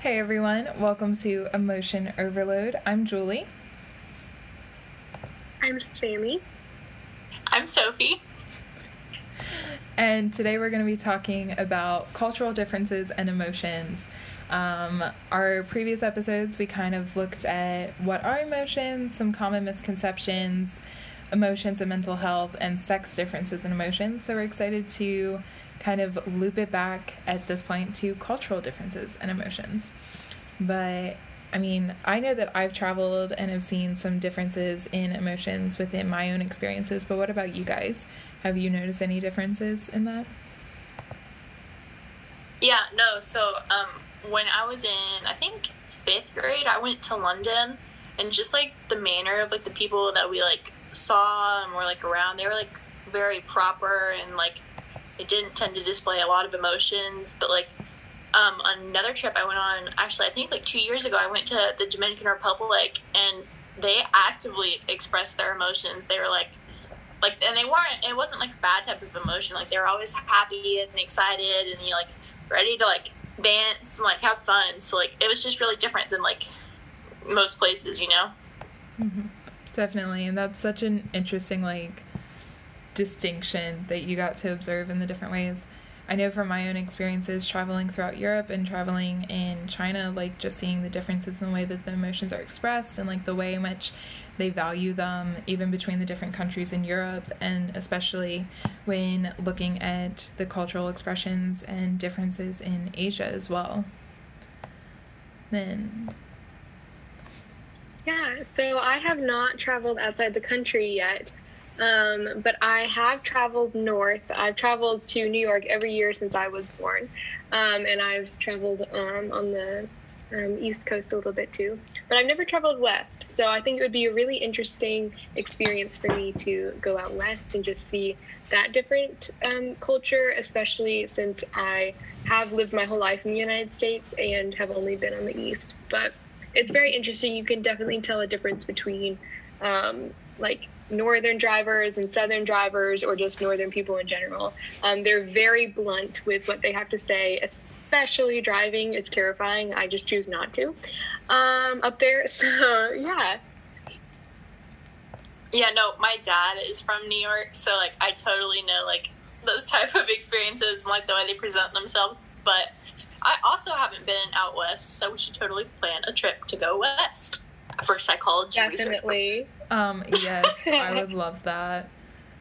Hey everyone, welcome to Emotion Overload. I'm Julie. I'm Sammy. I'm Sophie. And today we're going to be talking about cultural differences and emotions. Um, our previous episodes, we kind of looked at what are emotions, some common misconceptions, emotions and mental health, and sex differences in emotions. So we're excited to kind of loop it back at this point to cultural differences and emotions. But I mean, I know that I've traveled and have seen some differences in emotions within my own experiences, but what about you guys? Have you noticed any differences in that? Yeah, no. So, um, when I was in, I think fifth grade, I went to London, and just like the manner of like the people that we like saw and were like around, they were like very proper and like it didn't tend to display a lot of emotions. But like um, another trip I went on, actually, I think like two years ago, I went to the Dominican Republic, and they actively expressed their emotions. They were like, like, and they weren't. It wasn't like a bad type of emotion. Like they were always happy and excited, and you like ready to like dance and like have fun. So like it was just really different than like most places, you know. Mm-hmm. Definitely, and that's such an interesting like distinction that you got to observe in the different ways. I know from my own experiences traveling throughout Europe and traveling in China, like just seeing the differences in the way that the emotions are expressed and like the way in which they value them, even between the different countries in Europe, and especially when looking at the cultural expressions and differences in Asia as well. Then. Yeah, so I have not traveled outside the country yet. Um, but I have traveled north. I've traveled to New York every year since I was born, um, and I've traveled um, on the um, East Coast a little bit too. But I've never traveled west, so I think it would be a really interesting experience for me to go out west and just see that different um, culture, especially since I have lived my whole life in the United States and have only been on the East. But it's very interesting. You can definitely tell a difference between um, like northern drivers and southern drivers or just northern people in general. Um, they're very blunt with what they have to say, especially driving. It's terrifying. I just choose not to um, up there. So, yeah. Yeah, no, my dad is from New York, so like I totally know like those type of experiences and like the way they present themselves. But I also haven't been out west, so we should totally plan a trip to go west for psychology Definitely. Um, yes, I would love that.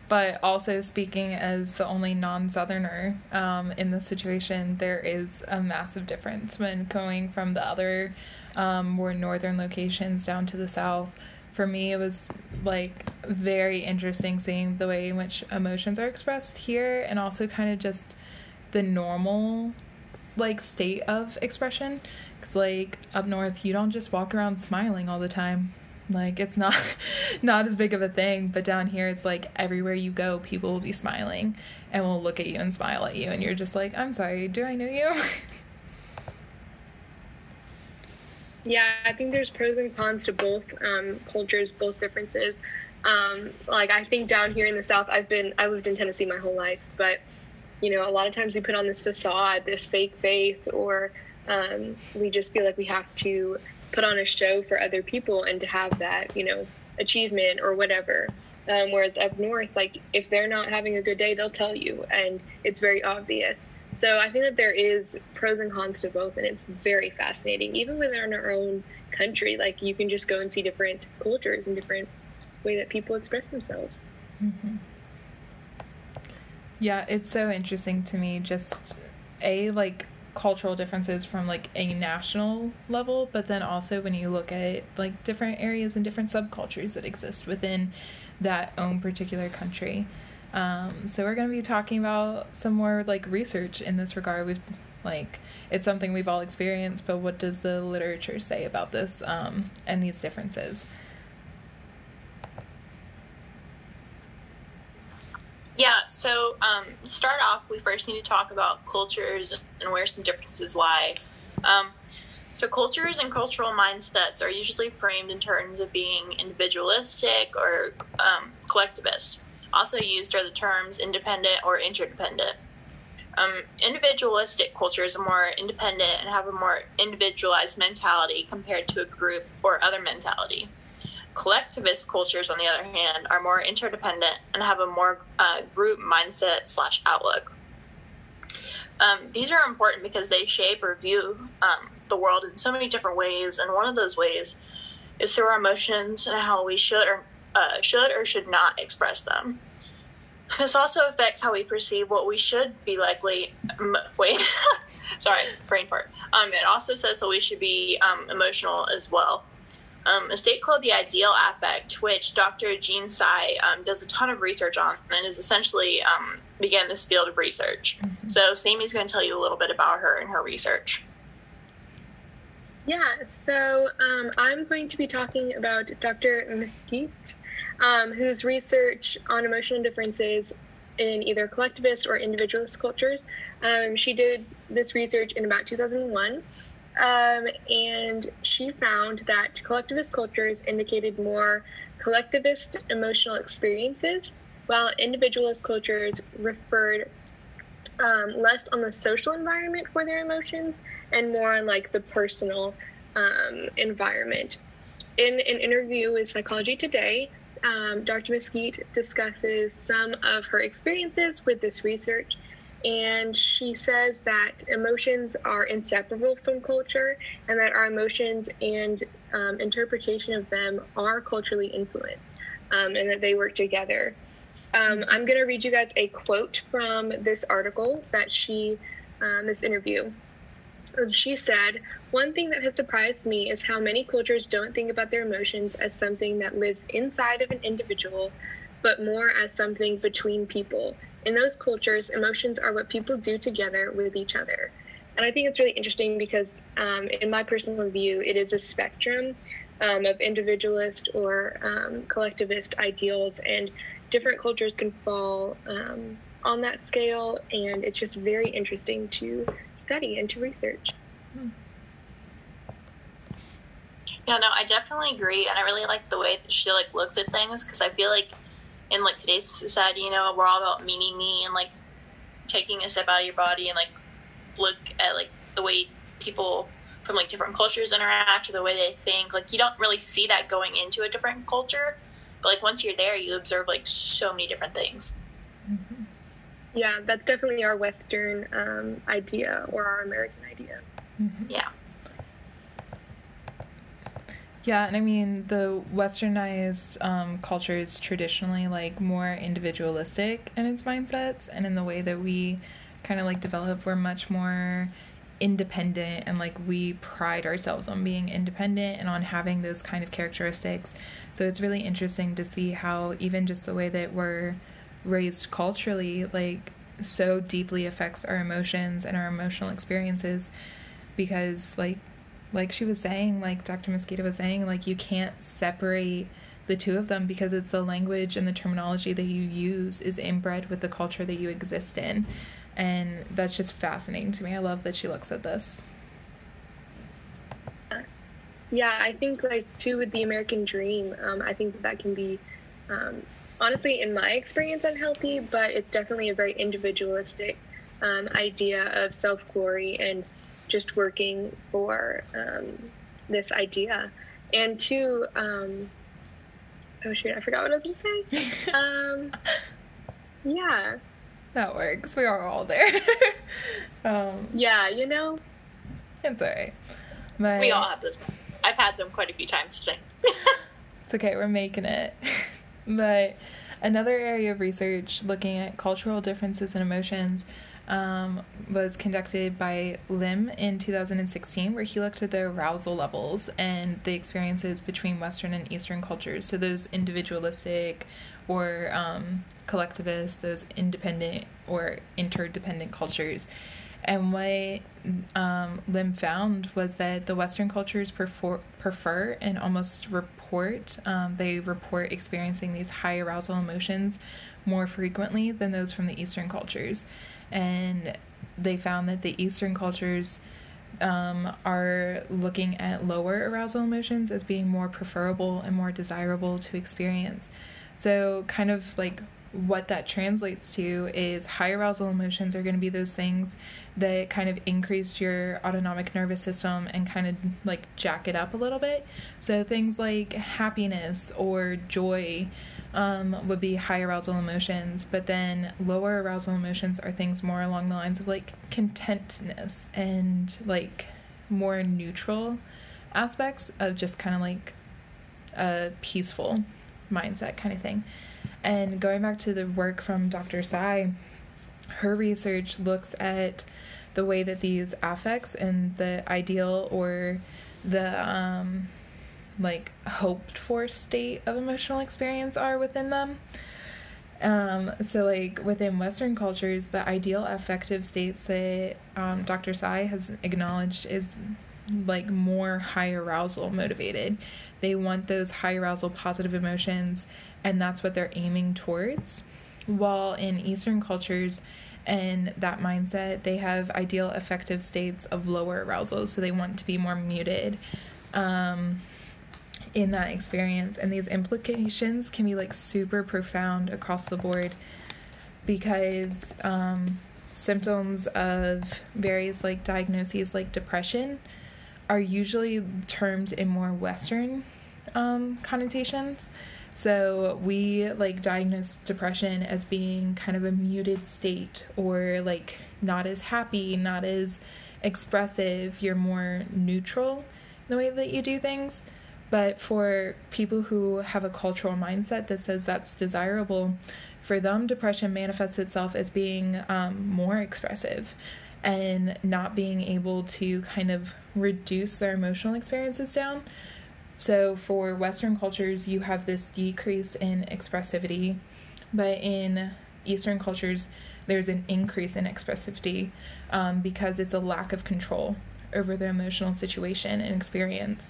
But also, speaking as the only non Southerner um, in this situation, there is a massive difference when going from the other um, more northern locations down to the south. For me, it was like very interesting seeing the way in which emotions are expressed here and also kind of just the normal like state of expression. Because, like, up north, you don't just walk around smiling all the time like it's not not as big of a thing, but down here it's like everywhere you go, people will be smiling and will look at you and smile at you and you're just like, "I'm sorry, do I know you?" Yeah, I think there's pros and cons to both um, cultures, both differences. Um, like I think down here in the South, I've been I lived in Tennessee my whole life, but you know, a lot of times we put on this facade, this fake face, or um, we just feel like we have to put on a show for other people and to have that, you know, achievement or whatever. Um, whereas up north, like if they're not having a good day, they'll tell you, and it's very obvious. So I think that there is pros and cons to both, and it's very fascinating. Even within our own country, like you can just go and see different cultures and different way that people express themselves. Mm-hmm. Yeah, it's so interesting to me. Just a like cultural differences from like a national level, but then also when you look at like different areas and different subcultures that exist within that own particular country. Um, so we're going to be talking about some more like research in this regard. We've like it's something we've all experienced, but what does the literature say about this um, and these differences? Yeah, so um, to start off, we first need to talk about cultures and where some differences lie. Um, so, cultures and cultural mindsets are usually framed in terms of being individualistic or um, collectivist. Also used are the terms independent or interdependent. Um, individualistic cultures are more independent and have a more individualized mentality compared to a group or other mentality. Collectivist cultures, on the other hand, are more interdependent and have a more uh, group mindset slash outlook. Um, these are important because they shape or view um, the world in so many different ways, and one of those ways is through our emotions and how we should or uh, should or should not express them. This also affects how we perceive what we should be likely. M- wait, sorry, brain fart. Um, it also says that we should be um, emotional as well. Um, a state called the ideal affect, which Dr. Jean Tsai um, does a ton of research on and is essentially um, began this field of research. Mm-hmm. So, Sammy's going to tell you a little bit about her and her research. Yeah, so um, I'm going to be talking about Dr. Mesquita um, whose research on emotional differences in either collectivist or individualist cultures. Um, she did this research in about 2001. Um, and she found that collectivist cultures indicated more collectivist emotional experiences, while individualist cultures referred um, less on the social environment for their emotions and more on like the personal um, environment. In an interview with Psychology Today, um, Dr. Mesquita discusses some of her experiences with this research, and she says that emotions are inseparable from culture and that our emotions and um, interpretation of them are culturally influenced um, and that they work together. Um, I'm going to read you guys a quote from this article that she, um, this interview. She said, One thing that has surprised me is how many cultures don't think about their emotions as something that lives inside of an individual, but more as something between people. In those cultures, emotions are what people do together with each other. And I think it's really interesting because, um, in my personal view, it is a spectrum um, of individualist or um, collectivist ideals, and different cultures can fall um, on that scale. And it's just very interesting to study and to research. Hmm. Yeah, no, I definitely agree, and I really like the way that she like looks at things because I feel like in like today's society, you know, we're all about me, me, me, and like taking a step out of your body and like look at like the way people from like different cultures interact or the way they think. Like you don't really see that going into a different culture, but like once you're there, you observe like so many different things. Mm-hmm. Yeah, that's definitely our Western um, idea or our American idea. Mm-hmm. Yeah. Yeah, and I mean the westernized um, culture is traditionally like more individualistic in its mindsets and in the way that we kind of like develop. We're much more independent and like we pride ourselves on being independent and on having those kind of characteristics. So it's really interesting to see how even just the way that we're raised culturally like so deeply affects our emotions and our emotional experiences because like like she was saying like dr Mesquita was saying like you can't separate the two of them because it's the language and the terminology that you use is inbred with the culture that you exist in. And that's just fascinating to me. I love that she looks at this. Yeah i think like too with the american dream um, i think that, that can be um, honestly, in my experience, unhealthy, but it's definitely a very individualistic um, idea of self glory and just working for um, this idea. And two, um, oh shoot, I forgot what I was going to say. um, yeah. That works. We are all there. um, yeah, you know? It's alright. But... We all have those. I've had them quite a few times today. it's okay, we're making it. But another area of research looking at cultural differences in emotions um, was conducted by Lim in 2016, where he looked at the arousal levels and the experiences between Western and Eastern cultures. So, those individualistic or um, collectivist, those independent or interdependent cultures. And what um, Lim found was that the Western cultures prefer, prefer and almost report, um, they report experiencing these high arousal emotions more frequently than those from the Eastern cultures. And they found that the Eastern cultures um, are looking at lower arousal emotions as being more preferable and more desirable to experience. So, kind of like what that translates to is high arousal emotions are going to be those things that kind of increase your autonomic nervous system and kind of like jack it up a little bit. So things like happiness or joy um, would be high arousal emotions, but then lower arousal emotions are things more along the lines of like contentness and like more neutral aspects of just kind of like a peaceful mindset kind of thing. And going back to the work from Dr. Tsai, her research looks at the way that these affects and the ideal or the um, like hoped for state of emotional experience are within them. Um, so, like within Western cultures, the ideal affective states that um, Dr. Tsai has acknowledged is like more high arousal motivated. They want those high arousal positive emotions, and that's what they're aiming towards. While in Eastern cultures, and that mindset, they have ideal affective states of lower arousal, so they want to be more muted. Um, in that experience and these implications can be like super profound across the board because um, symptoms of various like diagnoses like depression are usually termed in more western um, connotations. So we like diagnose depression as being kind of a muted state or like not as happy not as expressive. You're more neutral in the way that you do things but for people who have a cultural mindset that says that's desirable, for them, depression manifests itself as being um, more expressive and not being able to kind of reduce their emotional experiences down. So, for Western cultures, you have this decrease in expressivity, but in Eastern cultures, there's an increase in expressivity um, because it's a lack of control over their emotional situation and experience.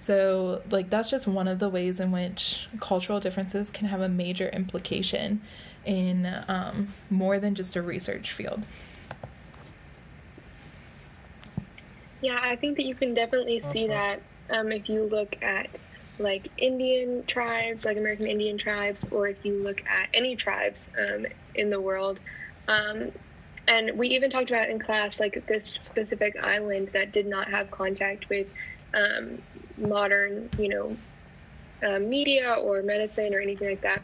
So, like, that's just one of the ways in which cultural differences can have a major implication in um, more than just a research field. Yeah, I think that you can definitely see uh-huh. that um, if you look at like Indian tribes, like American Indian tribes, or if you look at any tribes um, in the world. Um, and we even talked about in class like this specific island that did not have contact with um, modern, you know, uh, media or medicine or anything like that.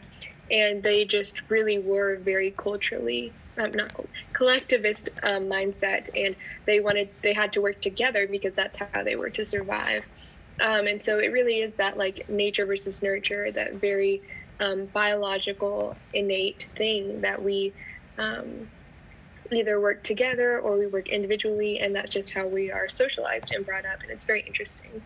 And they just really were very culturally, um, not collectivist um, mindset, and they wanted they had to work together because that's how they were to survive. Um, and so it really is that like nature versus nurture, that very um, biological innate thing that we um, either work together or we work individually, and that's just how we are socialized and brought up, and it's very interesting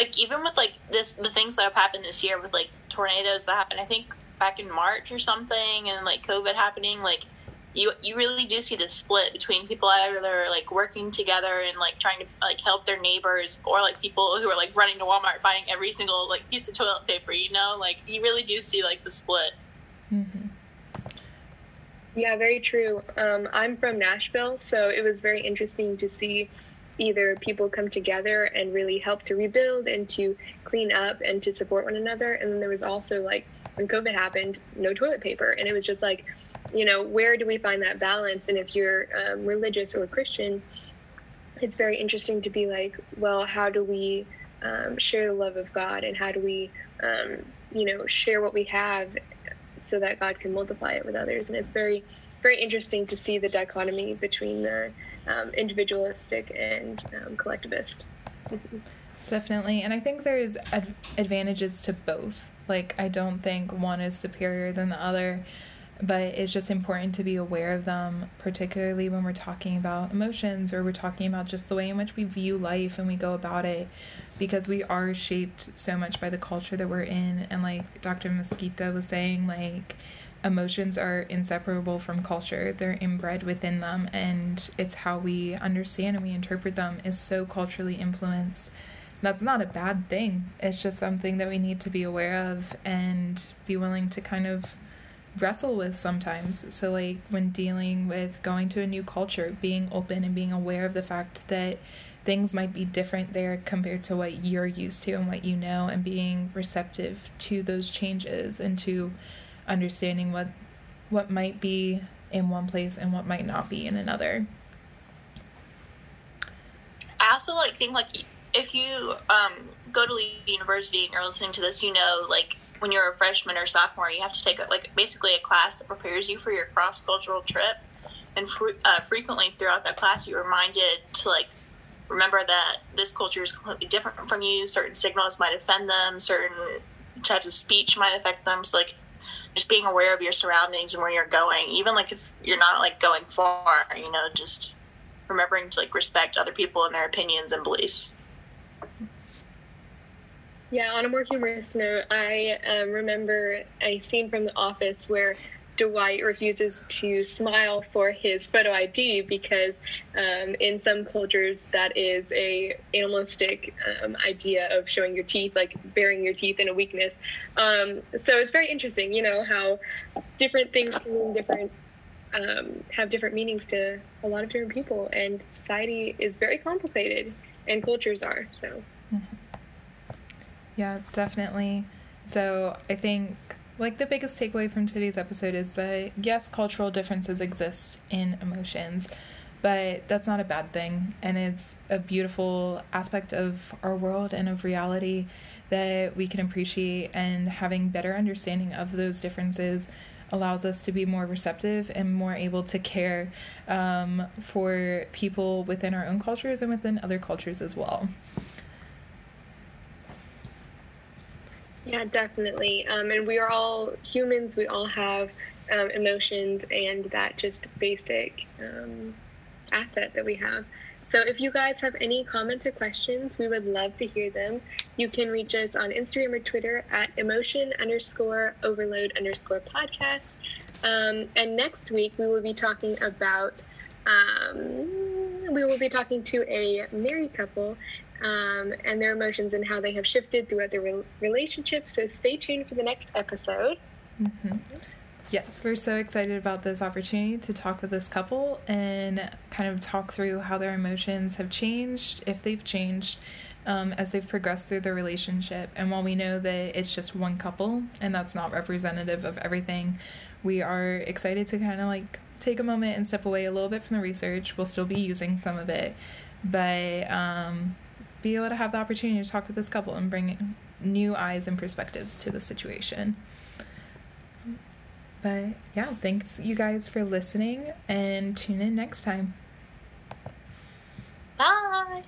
like even with like this the things that have happened this year with like tornadoes that happened i think back in march or something and like covid happening like you you really do see the split between people either like working together and like trying to like help their neighbors or like people who are like running to walmart buying every single like piece of toilet paper you know? Like you really do see like the split. Mm-hmm. yeah very true. Um, i'm from nashville so it was very interesting to see either people come together and really help to rebuild and to clean up and to support one another. And then there was also like when COVID happened, no toilet paper. And it was just like, you know, where do we find that balance? And if you're um, religious or Christian, it's very interesting to be like, well, how do we um, share the love of God and how do we, um, you know, share what we have so that God can multiply it with others? And it's very, very interesting to see the dichotomy between the um, individualistic and um, collectivist. Definitely. And I think there's ad- advantages to both. Like, I don't think one is superior than the other, but it's just important to be aware of them, particularly when we're talking about emotions or we're talking about just the way in which we view life and we go about it, because we are shaped so much by the culture that we're in. And, like Dr. Mesquita was saying, like, emotions are inseparable from culture. They're inbred within them, and it's how we understand and we interpret them is so culturally influenced. That's not a bad thing. It's just something that we need to be aware of and be willing to kind of wrestle with sometimes. So, like when dealing with going to a new culture, being open and being aware of the fact that things might be different there compared to what you're used to and what you know, and being receptive to those changes and to understanding what what might be in one place and what might not be in another. I also like think like if you um, go to university and you're listening to this, you know like when you're a freshman or sophomore, you have to take like basically a class that prepares you for your cross cultural trip. And fr- uh, frequently throughout that class, you're reminded to like remember that this culture is completely different from you. Certain signals might offend them. Certain types of speech might affect them. So like just being aware of your surroundings and where you're going, even like if you're not like going far, you know, just remembering to like respect other people and their opinions and beliefs. Yeah, on a more humorous note, I um, remember a scene from The Office where Dwight refuses to smile for his photo ID because um, in some cultures that is a animalistic um, idea of showing your teeth, like baring your teeth in a weakness. Um, so it's very interesting, you know, how different things can mean different, um, have different meanings to a lot of different people, and society is very complicated, and cultures are so. Mm-hmm. Yeah, definitely. So I think like the biggest takeaway from today's episode is that yes, cultural differences exist in emotions, but that's not a bad thing. And it's a beautiful aspect of our world and of reality that we can appreciate. And having better understanding of those differences allows us to be more receptive and more able to care um, for people within our own cultures and within other cultures as well. Yeah, definitely. Um, and we are all humans. We all have um, emotions and that just basic um, asset that we have. So if you guys have any comments or questions, we would love to hear them. You can reach us on Instagram or Twitter at emotion underscore overload underscore podcast. Um, and next week we will be talking about um, we will be talking to a married couple um, and their emotions and how they have shifted throughout their re- relationship. So stay tuned for the next episode. Mm-hmm. Yes, we're so excited about this opportunity to talk with this couple and kind of talk through how their emotions have changed, if they've changed, um, as they've progressed through their relationship. And while we know that it's just one couple and that's not representative of everything, we are excited to kind of like take a moment and step away a little bit from the research. We'll still be using some of it, but um, be able to have the opportunity to talk with this couple and bring new eyes and perspectives to the situation. But yeah, thanks you guys for listening and tune in next time. Bye.